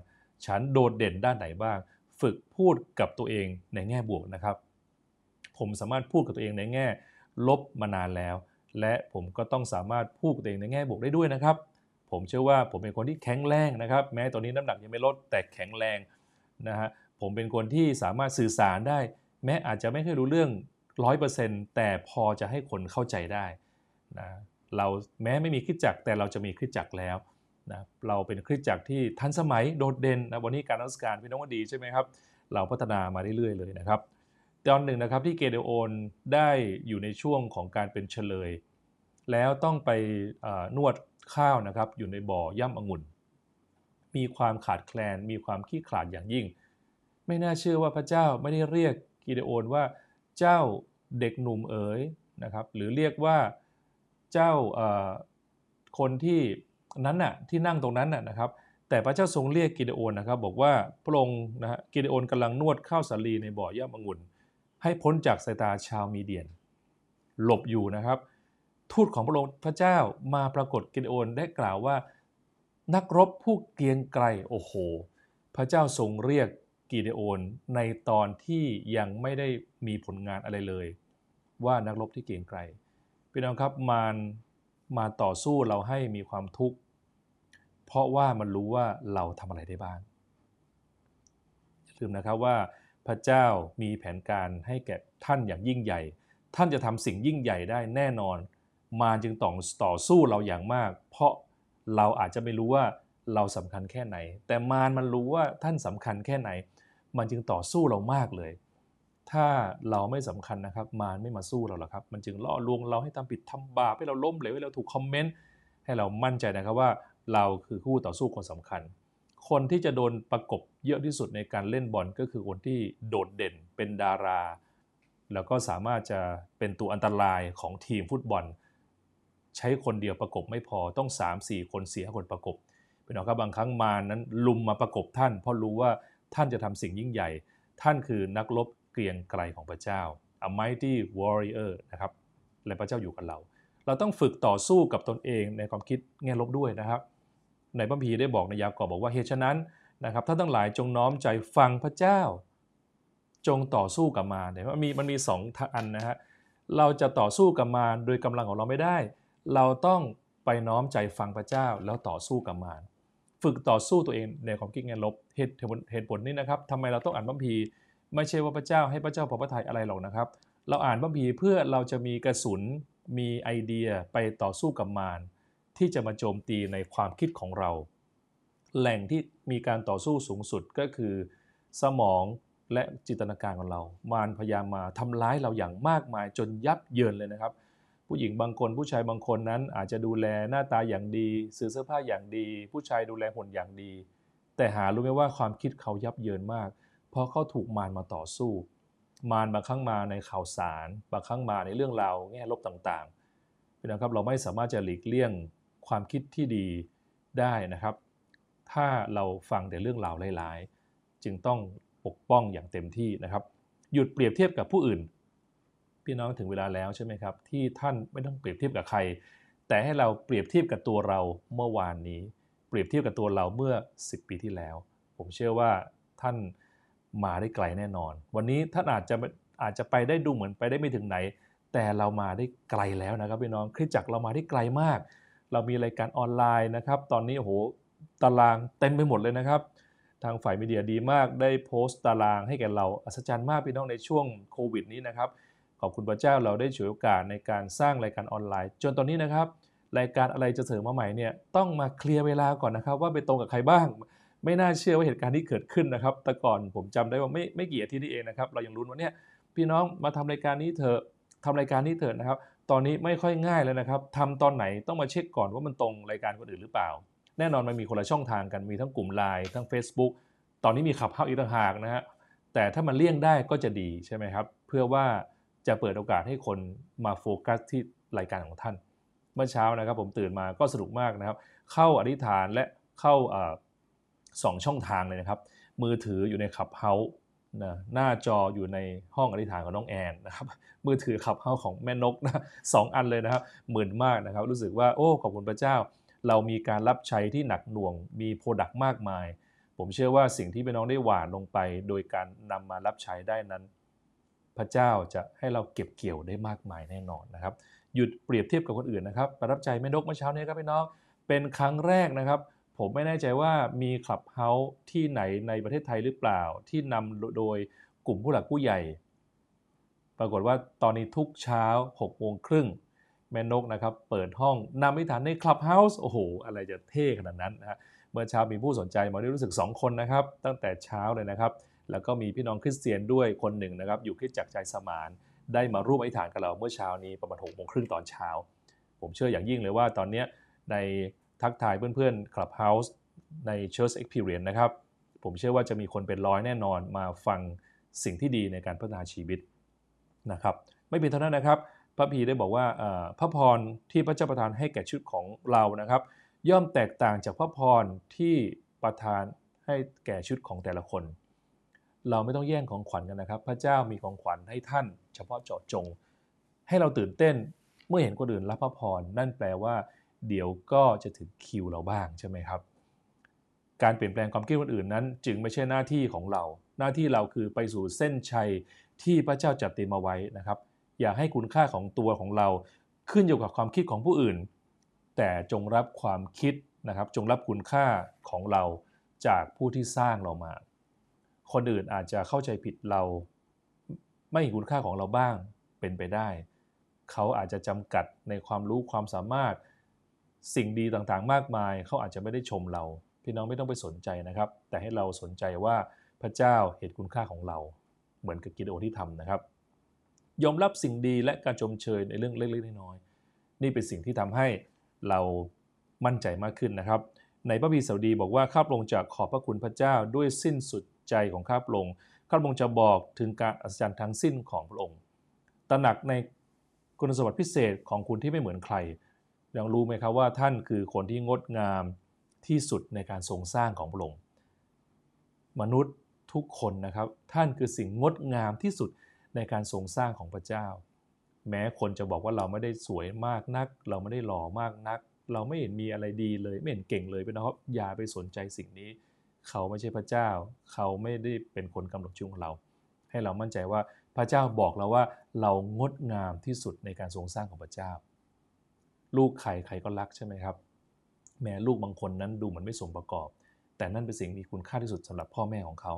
ฉันโดดเด่นด้านไหนบ้าง ฝึกพูดกับตัวเองในแง่บวกนะครับ ผมสามารถพูดกับตัวเองในแง่ ลบมานานแล้ว และผมก็ต้องสามารถพูดกับตัวเองในแง่บวกได้ด้วยนะครับ ผมเชื่อว่าผมเป็นคนที่แข็งแรงนะครับ แม้ตอนนี้น้ำหนักยังไม่ลดแต่แข็งแรงนะฮะผมเป็นคนที่สามารถสื่อสารได้ แม้อาจจะไม่เคยรู้เรื่อง 100%แต่พอจะให้คนเข้าใจได้นะ เราแม้ไม่มีคริสตจักรแต่เราจะมีคริสตจักรแล้วนะเราเป็นคริสตจักรที่ทันสมัยโดดเด่นนะวันนี้การนักการพี่น้องดีใช่ไหมครับ เราพัฒนามาเรื่อยๆเลยนะครับตอนหนึ่งนะครับที่เกเดโอนได้อยู่ในช่วงของการเป็นเฉลย แล้วต้องไปนวดข้าวนะครับอยู่ในบ่อย่ำองุ่น มีความขาดแคลน มีความขี้ขลาดอย่างยิ่ง ไม่น่าเชื่อว่าพระเจ้าไม่ได้เรียกกิเดโอนว่าเจ้าเด็กหนุ่มเอ๋ยนะครับหรือเรียกว่า เจ้าคนที่นั้นน่ะที่นั่งตรงนั้นน่ะนะครับแต่พระเจ้าทรงเรียกกิเดโอนนะครับบอกว่าพระองค์นะฮะกิเดโอนกำลังนวดข้าวสาลีในบ่อย่ามองุ่นให้พ้นจากสายตาชาวมีเดียน หลบอยู่นะครับ ทูตของพระองค์พระเจ้ามาปรากฏกิเดโอนได้กล่าวว่า นักรบผู้เกียงไกรโอ้โห พระเจ้าทรงเรียกกิเดโอนในตอนที่ยังไม่ได้มีผลงานอะไรเลย ว่านักรบที่เกียงไกร พี่น้องครับมารมาต่อสู้เราให้มีความทุกข์เพราะว่ามันรู้ว่าเราทำอะไรได้บ้างอย่าลืมนะครับว่าพระเจ้ามีแผนการให้แก่ท่านอย่างยิ่งใหญ่ ท่านจะทำสิ่งยิ่งใหญ่ได้แน่นอน มาจึงต้องต่อสู้เราอย่างมาก เพราะเราอาจจะไม่รู้ว่าเราสำคัญแค่ไหน แต่มารมันรู้ว่าท่านสำคัญแค่ไหน มันจึงต่อสู้เรามากเลย ถ้าเราไม่สำคัญนะครับมารไม่มาสู้เราหรอกครับ มันจึงล่อลวงเราให้ทำผิดทำบาปให้เราล้มเหลวให้เราถูกคอมเมนต์ให้เรามั่นใจนะครับว่าเราคือคู่ต่อสู้คนสำคัญ คนที่จะโดนประกบเยอะที่สุดในการเล่นบอลก็คือคนที่โดดเด่นเป็นดารา แล้วก็สามารถจะเป็นตัวอันตรายของทีมฟุตบอล ใช้คนเดียวประกบไม่พอต้อง 3-4 คนเสียคนประกบเป็นหรอครับบางครั้งมานั้นลุมมาประกบท่าน เพราะรู้ว่าท่านจะทำสิ่งยิ่งใหญ่ ท่านคือนักรบ กรียงไกรของพระเจ้า a mighty warrior นะครับและพระเจ้าอยู่กับเรา เราต้องฝึกต่อสู้กับตนเองในความคิดแง่ลบด้วยนะครับ ในพระพีได้บอกในยากอบบอกว่าเหตุฉะนั้นนะครับท่านทั้งหลายจงน้อมใจฟังพระเจ้า จงต่อสู้กับมารเนี่ยมันมีมันมีสองอันนะฮะเราจะต่อสู้กับมารโดยกำลังของเราไม่ได้ เราต้องไปน้อมใจฟังพระเจ้าแล้วต่อสู้กับมารฝึกต่อสู้ตัวเองในความคิดแง่ลบเหตุเหตุผลนี้นะครับทำไมเราต้องอ่านพระพี ไม่ใช่ว่าพระเจ้าให้พระเจ้าพอพระทัยอะไรหรอกนะครับ เราอ่านพระบีเพื่อเราจะมีกระสุนมีไอเดียไปต่อสู้กับมารที่จะมาโจมตีในความคิดของเรา แหล่งที่มีการต่อสู้สูงสุดก็คือ สมองและจินตนาการของเรา มารพยายามมาทำร้ายเราอย่างมากมายจนยับเยินเลยนะครับ ผู้หญิงบางคนผู้ชายบางคนนั้นอาจจะดูแลหน้าตาอย่างดี ซื้อเสื้อผ้าอย่างดี ผู้ชายดูแลหุ่นอย่างดี แต่หารู้ไหมว่าความคิดเขายับเยินมาก เพราะเขาถูกมารมาต่อสู้ มารบางครั้งมาในข่าวสาร บางครั้งมาในเรื่องราวแง่ลบต่างๆนนะครับเราไม่สามารถจะหลีกเลี่ยงความคิดที่ดีได้นะครับ ถ้าเราฟังแต่เรื่องราวร้ายๆ จึงต้องปกป้องอย่างเต็มที่นะครับ หยุดเปรียบเทียบกับผู้อื่น พี่น้องถึงเวลาแล้วใช่ไหมครับ ที่ท่านไม่ต้องเปรียบเทียบกับใคร แต่ให้เราเปรียบเทียบกับตัวเราเมื่อวานนี้ เปรียบเทียบกับตัวเราเมื่อ 10 ปีที่แล้ว ผมเชื่อว่าท่าน มาได้ไกลแน่นอน วันนี้ท่านอาจจะอาจจะไปได้ดูเหมือนไปได้ไม่ถึงไหน แต่เรามาได้ไกลแล้วนะครับพี่น้องคริสจักรเรามาได้ไกลมาก เรามีรายการออนไลน์นะครับ ตอนนี้โอ้โหตารางเต็มไปหมดเลยนะครับ ทางฝ่ายมีเดียดีมากได้โพสต์ตารางให้แก่เราอัศจรรย์มากพี่น้องในช่วงโควิดนี้นะครับขอบคุณพระเจ้าเราได้ฉวยโอกาสในการสร้างรายการออนไลน์ จนตอนนี้นะครับรายการอะไรจะเสริมมาใหม่เนี่ยต้องมาเคลียร์เวลาก่อนนะครับ ว่าไปตรงกับใครบ้าง ไม่น่าเชื่อว่าเหตุการณ์ที่เกิดขึ้นนะครับ แต่ก่อนผมจำได้ว่าไม่ไม่กี่อาทิตย์นี้เองนะครับ เรายังรุ้นว่าเนี่ยพี่น้องมาทำรายการนี้เถอะทำรายการนี้เถอะนะครับ ตอนนี้ไม่ค่อยง่ายเลยนะครับทำตอนไหนต้องมาเช็คก่อนว่ามันตรงรายการคนอื่นหรือเปล่า แน่นอนมันมีคนละช่องทางกัน มีทั้งกลุ่มไลน์ทั้ง Facebook ตอนนี้มีขับเข้าอีกต่างหากนะฮะ แต่ถ้ามันเลี่ยงได้ก็จะดีใช่ไหมครับ เพื่อว่าจะเปิดโอกาสให้คนมาโฟกัสที่รายการของท่าน เมื่อเช้านะครับผมตื่นมาก็สนุกมากนะครับ เข้าอธิษฐานและเข้า 2 ช่องทางเลยนะครับ มือถืออยู่ใน Clubhouse นะหน้าจออยู่ในห้องอธิษฐานของน้องแอนนะครับ มือถือ Clubhouse ของแม่นกนะสองอันเลยนะครับหมื่นมากนะครับ รู้สึกว่าโอ้ขอบคุณพระเจ้า เรามีการรับใช้ที่หนักหน่วง มีโปรดักต์มากมาย ผมเชื่อว่าสิ่งที่พี่น้องได้หวานลงไป โดยการนำมารับใช้ได้นั้น พระเจ้าจะให้เราเก็บเกี่ยวได้มากมายแน่นอนนะครับ หยุดเปรียบเทียบกับคนอื่นนะครับประทับใจแม่นกเมื่อเช้านี้ครับพี่น้องเป็นครั้งแรกนะครับ ผมไม่แน่ใจว่ามีคลับเฮาส์ที่ไหนในประเทศไทยหรือเปล่า ที่นำโดยกลุ่มผู้หลักผู้ใหญ่ ปรากฏว่าตอนนี้ทุกเช้า6โมงครึ่งแม่นกนะครับ เปิดห้องนำนิทานในคลับเฮาส์โอ้โห อะไรจะเท่ขนาดนั้นนะฮะเมื่อเช้ามีผู้สนใจมาได้รู้สึก 2 คนนะครับ ตั้งแต่เช้าเลยนะครับ แล้วก็มีพี่น้องคริสเตียนด้วยคนหนึ่งนะครับ อยู่คริสตจักรใจสมาน ได้มาร่วมอธิษฐานกับเราเมื่อเช้านี้ประมาณ6กโมงครึ่งตอนเช้า ผมเชื่ออย่างยิ่งเลยว่าตอนนี้ใน ทักทายเพื่อนๆ Clubhouse ใน Church Experience นะครับ ผมเชื่อว่าจะมีคนเป็นร้อยแน่นอนมาฟังสิ่งที่ดีในการพัฒนาชีวิตนะครับ ไม่เพียงเท่านั้นนะครับ พระพีได้บอกว่าพระพรที่พระเจ้าประทานให้แก่ชีวิตของเรานะครับ ย่อมแตกต่างจากพระพรที่ประทานให้แก่ชีวิตของแต่ละคน เราไม่ต้องแย่งของขวัญกันนะครับ พระเจ้ามีของขวัญให้ท่าน เฉพาะเจาะจง ให้เราตื่นเต้นเมื่อเห็นคนอื่นรับพระพรนั่นแปลว่า เดี๋ยวก็จะถึงคิวเราบ้างใช่ไหมครับ การเปลี่ยนแปลงความคิดคนอื่นนั้น จึงไม่ใช่หน้าที่ของเรา หน้าที่เราคือไปสู่เส้นชัยที่พระเจ้าจัดเตรียมมาไว้นะครับ อย่าให้คุณค่าของตัวของเราขึ้นอยู่กับความคิดของผู้อื่น แต่จงรับความคิดนะครับ จงรับคุณค่าของเราจากผู้ที่สร้างเรามา คนอื่นอาจจะเข้าใจผิดเรา ไม่เห็นคุณค่าของเราบ้างเป็นไปได้ เขาอาจจะจำกัดในความรู้ความสามารถ สิ่งดีต่างๆ มากมายเขาอาจจะไม่ได้ชมเรา พี่น้องไม่ต้องไปสนใจนะครับ แต่ให้เราสนใจว่าพระเจ้าเห็นคุณค่าของเรา เหมือนกับกิโดที่ทำนะครับ ยอมรับสิ่งดีและการชมเชยในเรื่องเล็กๆน้อยๆนี่เป็นสิ่งที่ทำให้เรามั่นใจมากขึ้นนะครับ ในพระบีสดีบอกว่าข้าพระองค์จะขอบพระคุณพระเจ้าด้วยสิ้นสุดใจของข้าพระองค์ข้าพระองค์จะบอกถึงการอัศจรรย์ทั้งสิ้นของพระองค์ตระหนักในคุณสมบัติพิเศษของคุณที่ไม่เหมือนใคร ยังรู้ไหมครับว่าท่านคือคนที่งดงามที่สุดในการทรงสร้างของพระองค์มนุษย์ทุกคนนะครับ ท่านคือสิ่งงดงามที่สุดในการทรงสร้างของพระเจ้า แม้คนจะบอกว่าเราไม่ได้สวยมากนัก เราไม่ได้หล่อมากนัก เราไม่เห็นมีอะไรดีเลย ไม่เห็นเก่งเลยพี่น้องครับอย่าไปสนใจสิ่งนี้ เขาไม่ใช่พระเจ้า เขาไม่ได้เป็นคนกำหนดชีวิตของเรา ให้เรามั่นใจว่าพระเจ้าบอกเราว่าเรางดงามที่สุดในการทรงสร้างของพระเจ้า ลูกใครใครก็รักใช่ไหมครับ แม้ลูกบางคนนั้นดูเหมือนไม่สมประกอบ แต่นั่นเป็นสิ่งมีคุณค่าที่สุดสำหรับพ่อแม่ของเขา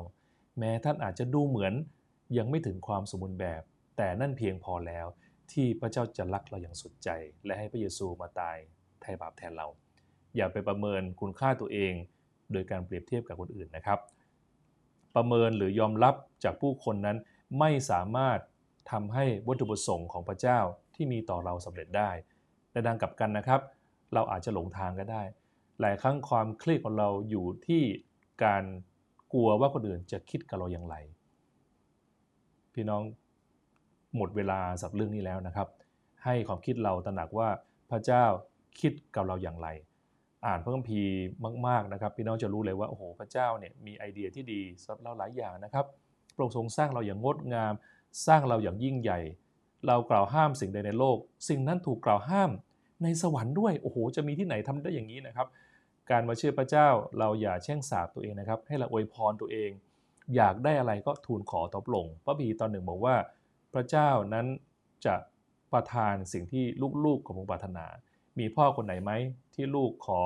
แม้ท่านอาจจะดูเหมือนยังไม่ถึงความสมบูรณ์แบบ แต่นั่นเพียงพอแล้ว ที่พระเจ้าจะรักเราอย่างสุดใจ และให้พระเยซูมาตายไถ่บาปแทนเรา อย่าไปประเมินคุณค่าตัวเอง โดยการเปรียบเทียบกับคนอื่นนะครับ ประเมินหรือยอมรับจากผู้คนนั้นไม่สามารถทำให้วัตถุประสงค์ของพระเจ้าที่มีต่อเราสำเร็จได้ ในดังกลับกันนะครับ เราอาจจะหลงทางก็ได้ หลายครั้งความเครียดของเราอยู่ที่การกลัวว่าคนอื่นจะคิดกับเราอย่างไร พี่น้องหมดเวลาสำหรับเรื่องนี้แล้วนะครับ ให้ความคิดเราตระหนักว่าพระเจ้าคิดกับเราอย่างไร อ่านพระคัมภีร์มาก ๆนะครับ พี่น้องจะรู้เลยว่าโอ้โหพระเจ้าเนี่ยมีไอเดียที่ดีสำหรับเราหลายอย่างนะครับพระองค์ทรงสร้างเราอย่างงดงาม สร้างเราอย่างยิ่งใหญ่ เรากล่าวห้ามสิ่งใดในโลก สิ่งนั้นถูกกล่าวห้ามในสวรรค์ด้วย โอ้โห จะมีที่ไหนทำได้อย่างนี้นะครับ การมาเชื่อพระเจ้าเราอย่าแช่งสาบตัวเองนะครับ ให้เราอวยพรตัวเอง อยากได้อะไรก็ทูลขอตอบลง พระบีตอนหนึ่งบอกว่า พระเจ้านั้นจะประทานสิ่งที่ลูกๆของพระองค์ปรารถนา มีพ่อคนไหนไหมที่ลูกขอ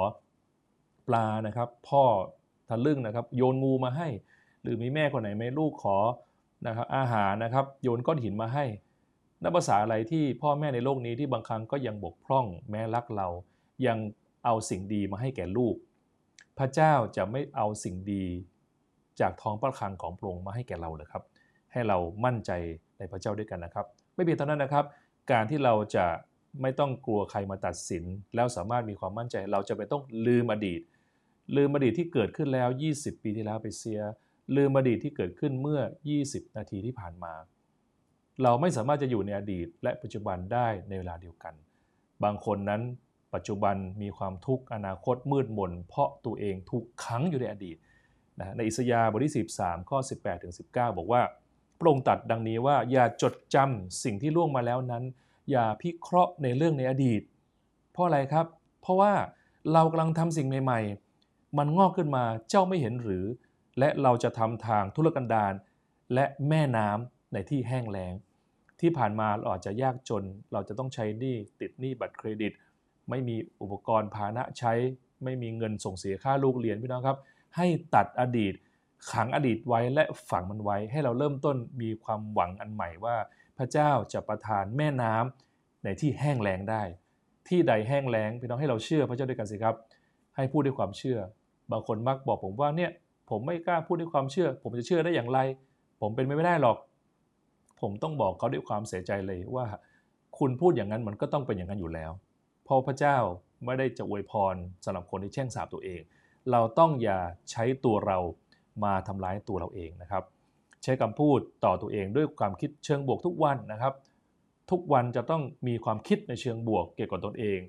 ปลานะครับ พ่อทะลึ่งนะครับ โยนงูมาให้ หรือมีแม่คนไหนไหมลูกขอนะครับอาหารนะครับ โยนก้อนหินมาให้ นับภาษาอะไรที่พ่อแม่ในโลกนี้ที่บางครั้งก็ยังบกพร่องแม้รักเรา ยังเอาสิ่งดีมาให้แก่ลูก พระเจ้าจะไม่เอาสิ่งดี จากท้องพระคลังของพระองค์มาให้แก่เราเลยครับ ให้เรามั่นใจในพระเจ้าด้วยกันนะครับ ไม่เพียงเท่านั้นนะครับ การที่เราจะไม่ต้องกลัวใครมาตัดสิน แล้วสามารถมีความมั่นใจ เราจะไม่ต้องลืมอดีต ลืมอดีตที่เกิดขึ้นแล้ว 20 ปีที่แล้วไปเสีย ลืมอดีตที่เกิดขึ้นเมื่อ 20 นาทีที่ผ่านมา เราไม่สามารถจะอยู่ในอดีต และปัจจุบันได้ในเวลาเดียวกัน บางคนนั้นปัจจุบันมีความทุกข์อนาคตมืดมน เพราะตัวเองถูกขังอยู่ในอดีตนะในอิสยาห์บทที่ 13 ข้อ 18ถึง19 บอกว่าพระองค์ตัดดังนี้ว่าอย่าจดจำสิ่งที่ล่วงมาแล้วนั้น อย่าพิเคราะห์ในเรื่องในอดีต เพราะอะไรครับ เพราะว่าเรากำลังทำสิ่งใหม่ ๆ มันงอกขึ้นมาเจ้าไม่เห็นหรือ และเราจะทำทางทุรกันดารและแม่น้ำ ในที่แห้งแล้ง ที่ผ่านมาเราอาจจะยากจน เราจะต้องใช้หนี้ติดหนี้บัตรเครดิต ไม่มีอุปกรณ์พาหนะใช้ ไม่มีเงินส่งเสียค่าลูกเรียนพี่น้องครับ ให้ตัดอดีต ขังอดีตไว้และฝังมันไว้ ให้เราเริ่มต้นมีความหวังอันใหม่ว่า พระเจ้าจะประทานแม่น้ำในที่แห้งแล้งได้ ที่ใดแห้งแล้งพี่น้องให้เราเชื่อพระเจ้าด้วยกันสิครับ ให้พูดด้วยความเชื่อ บางคนมักบอกผมว่าเนี่ยผมไม่กล้าพูดด้วยความเชื่อ ผมจะเชื่อได้อย่างไร ผมเป็นไม่ได้หรอก ผมต้องบอกเขาด้วยความเสียใจเลยว่า คุณพูดอย่างนั้นมันก็ต้องเป็นอย่างนั้นอยู่แล้ว เพราะพระเจ้าไม่ได้จะอวยพรสำหรับคนที่แช่งสาบตัวเอง เราต้องอย่าใช้ตัวเรามาทำร้ายตัวเราเองนะครับ ใช้คำพูดต่อตัวเองด้วยความคิดเชิงบวกทุกวันนะครับ ทุกวันจะต้องมีความคิดในเชิงบวกเกี่ยวกับตนเอง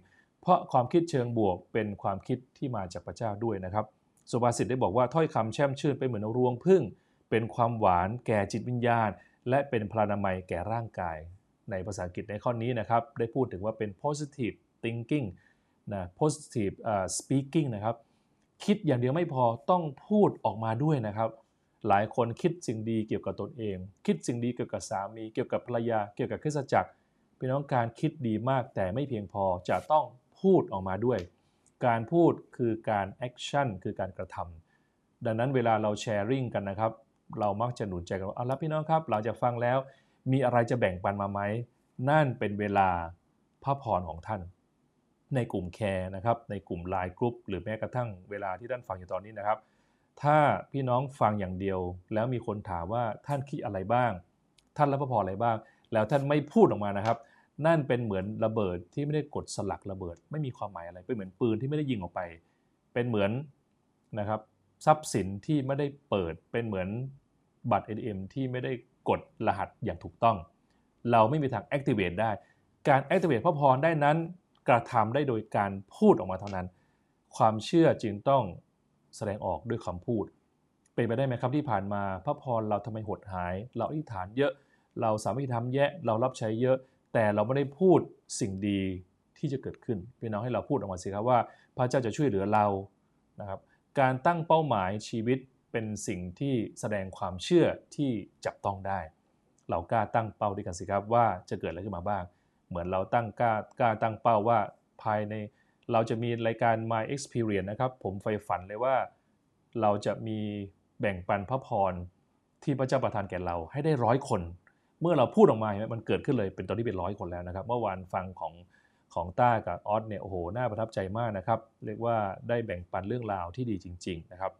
เพราะความคิดเชิงบวกเป็นความคิดที่มาจากพระเจ้าด้วยนะครับสุภาษิตได้บอกว่าถ้อยคำแช่มชื่นเป็นเหมือนรวงพึ่ง เป็นความหวานแก่จิตวิญญาณ และเป็นพลานามัยแก่ร่างกาย ในภาษาอังกฤษในข้อนี้นะครับ ได้พูดถึงว่าเป็น positive thinking นะ positive uh, speaking นะครับ คิดอย่างเดียวไม่พอต้องพูดออกมาด้วยนะครับ หลายคนคิดสิ่งดีเกี่ยวกับตนเอง คิดสิ่งดีเกี่ยวกับสามี เกี่ยวกับภรรยา เกี่ยวกับคริสตจักรพี่น้องการคิดดีมากแต่ไม่เพียงพอจะต้องพูดออกมาด้วย การพูดคือการ action คือการกระทำดังนั้นเวลาเรา sharing กันนะครับ เรามักจะหนุนใจกันว่าเอาละพี่น้องครับ หลังจากฟังแล้วมีอะไรจะแบ่งปันมาไหมนั่นเป็นเวลาพระพรของท่าน ในกลุ่ม care นะครับในกลุ่ม LINE group หรือแม้กระทั่งเวลาที่ท่านฟังอยู่ตอนนี้นะครับ ถ้าพี่น้องฟังอย่างเดียว แล้วมีคนถามว่าท่านคิดอะไรบ้าง ท่านรับพระพรอะไรบ้าง แล้วท่านไม่พูดออกมานะครับ นั่นเป็นเหมือนระเบิดที่ไม่ได้กดสลักระเบิด ไม่มีความหมายอะไรเป็นเหมือนปืนที่ไม่ได้ยิงออกไป เป็นเหมือนนะครับ ทรัพย์สินที่ไม่ได้เปิดเป็นเหมือนบัตร ATM ที่ไม่ได้กดรหัสอย่างถูกต้อง เราไม่มีทาง activate ได้ การ activate พระพรได้นั้นกระทำได้โดยการพูดออกมาเท่านั้น ความเชื่อจึงต้องแสดงออกด้วยคำพูด เป็นไปได้ไหมครับที่ผ่านมาพระพรเราทำไมหดหาย เราอธิษฐานเยอะ เราสามารถทำแยะเรารับใช้เยอะ แต่เราไม่ได้พูดสิ่งดีที่จะเกิดขึ้นพี่น้องให้เราพูดออกมาสิครับว่า พระเจ้าจะช่วยเหลือเรานะครับ การตั้งเป้าหมายชีวิตเป็นสิ่งที่แสดงความเชื่อที่จับต้องได้ เรากล้าตั้งเป้าด้วยกันสิครับว่าจะเกิดอะไรขึ้นมาบ้าง เหมือนเราตั้งกล้ากล้าตั้งเป้าว่าภายในเราจะมีรายการ My Experience นะครับ ผมใฝ่ฝันเลยว่า เราจะมีแบ่งปันพระพรที่พระเจ้าประทานแก่เราให้ได้ร้อยคน เมื่อเราพูดออกมา มันเกิดขึ้นเลยเป็นตอนที่เป็นร้อยคนแล้วนะครับ เมื่อวานฟังของ ของต้ากับออสเนี่ยโอ้โหน่าประทับใจมากนะครับ เรียกว่าได้แบ่งปันเรื่องราวที่ดีจริง ๆ นะครับ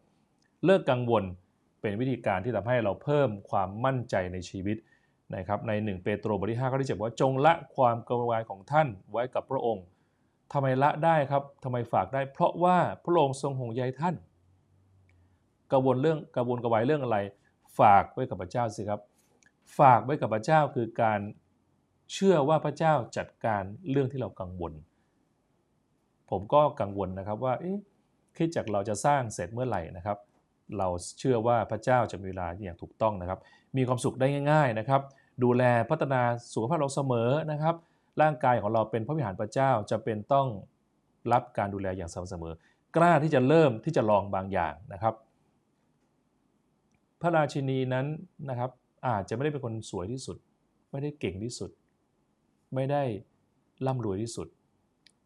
เลิกกังวลเป็นวิธีการที่ทำให้เราเพิ่มความมั่นใจในชีวิตนะครับใน 1 เปโตรบทที่5ข้อที่7ว่าจงละความกังวลของท่านไว้กับพระองค์ทำไมละได้ครับทำไมฝากได้ เพราะว่าพระองค์ทรงห่วงใยท่าน กังวลเรื่องกังวลกระวายเรื่องอะไร ฝากไว้กับพระเจ้าสิครับ ฝากไว้กับพระเจ้าคือการ เชื่อว่าพระเจ้าจัดการเรื่องที่เรากังวล ผมก็กังวลนะครับว่าคิดจากเราจะสร้างเสร็จเมื่อไหร่นะครับ เราเชื่อว่าพระเจ้าจะมีเวลาอย่างถูกต้องนะครับ มีความสุขได้ง่าย ๆนะครับ ดูแลพัฒนาสุขภาพเราเสมอนะครับ ร่างกายของเราเป็นพระวิหารพระเจ้าจะเป็นต้องรับการดูแลอย่างสม่ำเสมอ กล้าที่จะเริ่มที่จะลองบางอย่างนะครับ พระราชินีนั้นนะครับอาจจะไม่ได้เป็นคนสวยที่สุด ไม่ได้เก่งที่สุด ไม่ได้ร่ำรวยที่สุด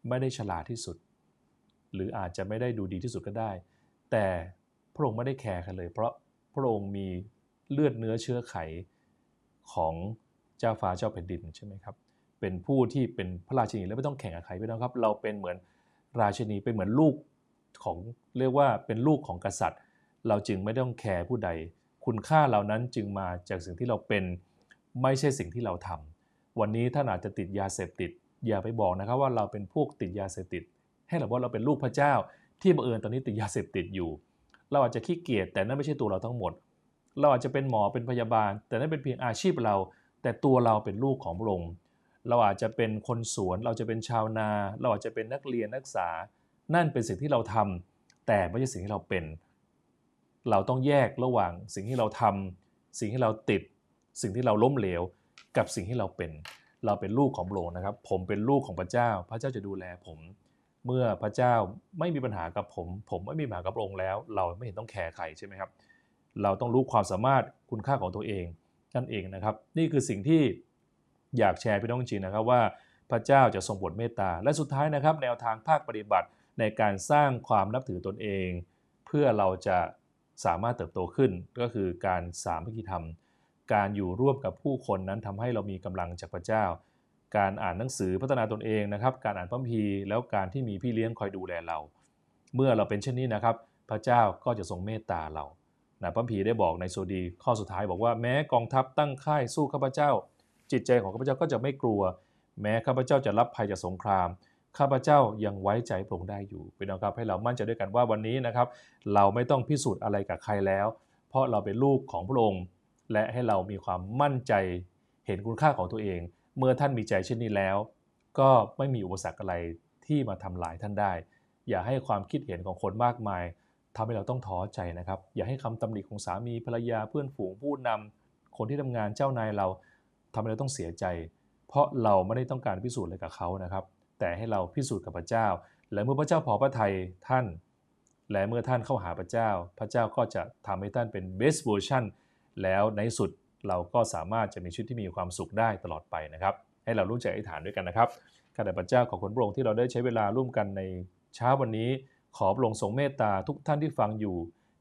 ไม่ได้ฉลาดที่สุด หรืออาจจะไม่ได้ดูดีที่สุดก็ได้ แต่พระองค์ไม่ได้แคร์กันเลย เพราะพระองค์มีเลือดเนื้อเชื้อไขของเจ้าฟ้าเจ้าแผ่นดินใช่ไหมครับ เป็นผู้ที่เป็นพระราชินีและไม่ต้องแข่งกับใครพี่น้องครับ เราเป็นเหมือนราชินีเป็นเหมือนลูกของเรียกว่าเป็นลูกของกษัตริย์ เราจึงไม่ต้องแคร์ผู้ใด คุณค่าเหล่านั้นจึงมาจากสิ่งที่เราเป็นไม่ใช่สิ่งที่เราทำ วันนี้ท่านอาจจะติดยาเสพติด อย่าไปบอกนะครับว่าเราเป็นพวกติดยาเสพติด ให้เราว่าเราเป็นลูกพระเจ้า ที่บังเอิญตอนนี้ติดยาเสพติดอยู่ เราอาจจะขี้เกียจแต่นั่นไม่ใช่ตัวเราทั้งหมด เราอาจจะเป็นหมอเป็นพยาบาล แต่นั่นเป็นเพียงอาชีพเรา แต่ตัวเราเป็นลูกของพระองค์เราอาจจะเป็นคนสวน เราจะเป็นชาวนา เราอาจจะเป็นนักเรียนนักศึกษา นั่นเป็นสิ่งที่เราทำแต่ไม่ใช่สิ่งที่เราเป็น เราต้องแยกระหว่างสิ่งที่เราทำสิ่งที่เราติด สิ่งที่เราล้มเหลว กับสิ่งที่เราเป็น เราเป็นลูกของพระองค์นะครับ ผมเป็นลูกของพระเจ้า พระเจ้าจะดูแลผม เมื่อพระเจ้าไม่มีปัญหากับผม ผมไม่มีปัญหากับพระองค์แล้ว เราไม่เห็นต้องแคร์ใครใช่ไหมครับ เราต้องรู้ความสามารถคุณค่าของตัวเองนั่นเองนะครับ นี่คือสิ่งที่อยากแชร์พี่น้องจริงนะครับว่าพระเจ้าจะทรงโปรดเมตตา และสุดท้ายนะครับ แนวทางภาคปฏิบัติในการสร้างความนับถือตนเอง เพื่อเราจะสามารถเติบโตขึ้นก็คือการสามัคคีธรรม การอยู่ร่วมกับผู้คนนั้นทำให้เรามีกำลังจากพระเจ้า การอ่านหนังสือพัฒนาตนเองนะครับ การอ่านพระคัมภีร์แล้วการที่มีพี่เลี้ยงคอยดูแลเรา เมื่อเราเป็นเช่นนี้นะครับ พระเจ้าก็จะทรงเมตตาเรานะพระคัมภีร์ได้บอกในโซดีข้อสุดท้ายบอกว่าแม้กองทัพตั้งค่ายสู้ข้าพเจ้า จิตใจของข้าพเจ้าก็จะไม่กลัว แม้ข้าพเจ้าจะรับภัยจากสงครามข้าพเจ้ายังไว้ใจพระองค์ได้อยู่พี่น้องครับให้เรามั่นใจด้วยกันว่าวันนี้นะครับ เราไม่ต้องพิสูจน์อะไรกับใครแล้ว เพราะเราเป็นลูกของพระองค์ และให้เรามีความมั่นใจเห็นคุณค่าของตัวเอง เมื่อท่านมีใจเช่นนี้แล้ว ก็ไม่มีอุปสรรคอะไรที่มาทำลายท่านได้ อย่าให้ความคิดเห็นของคนมากมายทำให้เราต้องท้อใจนะครับ อย่าให้คำตำหนิของสามีภรรยาเพื่อนฝูงผู้นำคนที่ทำงานเจ้านายเราทำให้เราต้องเสียใจ เพราะเราไม่ได้ต้องการพิสูจน์อะไรกับเขานะครับ แต่ให้เราพิสูจน์กับพระเจ้า และเมื่อพระเจ้าพอพระทัยท่าน และเมื่อท่านเข้าหาพระเจ้า พระเจ้าก็จะทำให้ท่านเป็น best version แล้วในสุดเราก็สามารถจะมีชีวิตที่มีความสุขได้ตลอดไปนะครับ ให้เรารู้ใจอธิษฐานด้วยกันนะครับข้าแต่พระเจ้าขอบคุณพระองค์ที่เราได้ใช้เวลาร่วมกันในเช้าวันนี้ ขอพระองค์ทรงเมตตาทุกท่านที่ฟังอยู่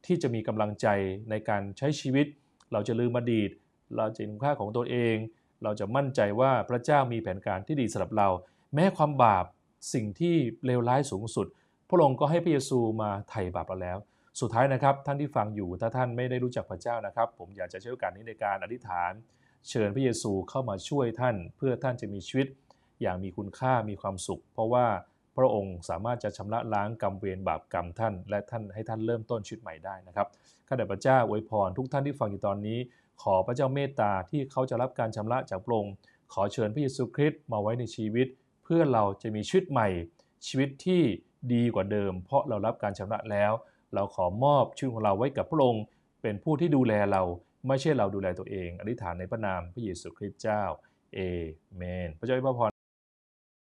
ที่จะมีกำลังใจในการใช้ชีวิต เราจะลืมอดีต เราจะเห็นคุณค่าของตัวเอง เราจะมั่นใจว่าพระเจ้ามีแผนการที่ดีสำหรับเรา แม้ความบาปสิ่งที่เลวร้ายสูงสุด พระองค์ก็ให้พระเยซูมาไถ่บาปเราแล้ว สุดท้ายนะครับท่านที่ฟังอยู่ถ้าท่านไม่ได้รู้จักพระเจ้านะครับ ผมอยากจะใช้โอกาสนี้ในการอธิษฐาน เชิญพระเยซูเข้ามาช่วยท่าน เพื่อท่านจะมีชีวิต อย่างมีคุณค่ามีความสุข เพราะว่าพระองค์สามารถจะชำระล้างกรรมเวรบาปกรรมท่าน และท่านให้ท่านเริ่มต้นชีวิตใหม่ได้นะครับข้าแต่พระเจ้าอวยพรทุกท่านที่ฟังอยู่ตอนนี้ ขอพระเจ้าเมตตาที่เขาจะรับการชำระจากพระองค์ขอเชิญพระเยซูคริสต์มาไว้ในชีวิต เพื่อเราจะมีชีวิตใหม่ ชีวิตที่ดีกว่าเดิม เพราะเรารับการชำระแล้ว เราขอมอบชีวิตของเราไว้กับพระองค์ เป็นผู้ที่ดูแลเราไม่ใช่เราดูแลตัวเอง อธิษฐานในพระนามพระเยซูคริสต์เจ้าเอเมน พระเจ้าอวยพร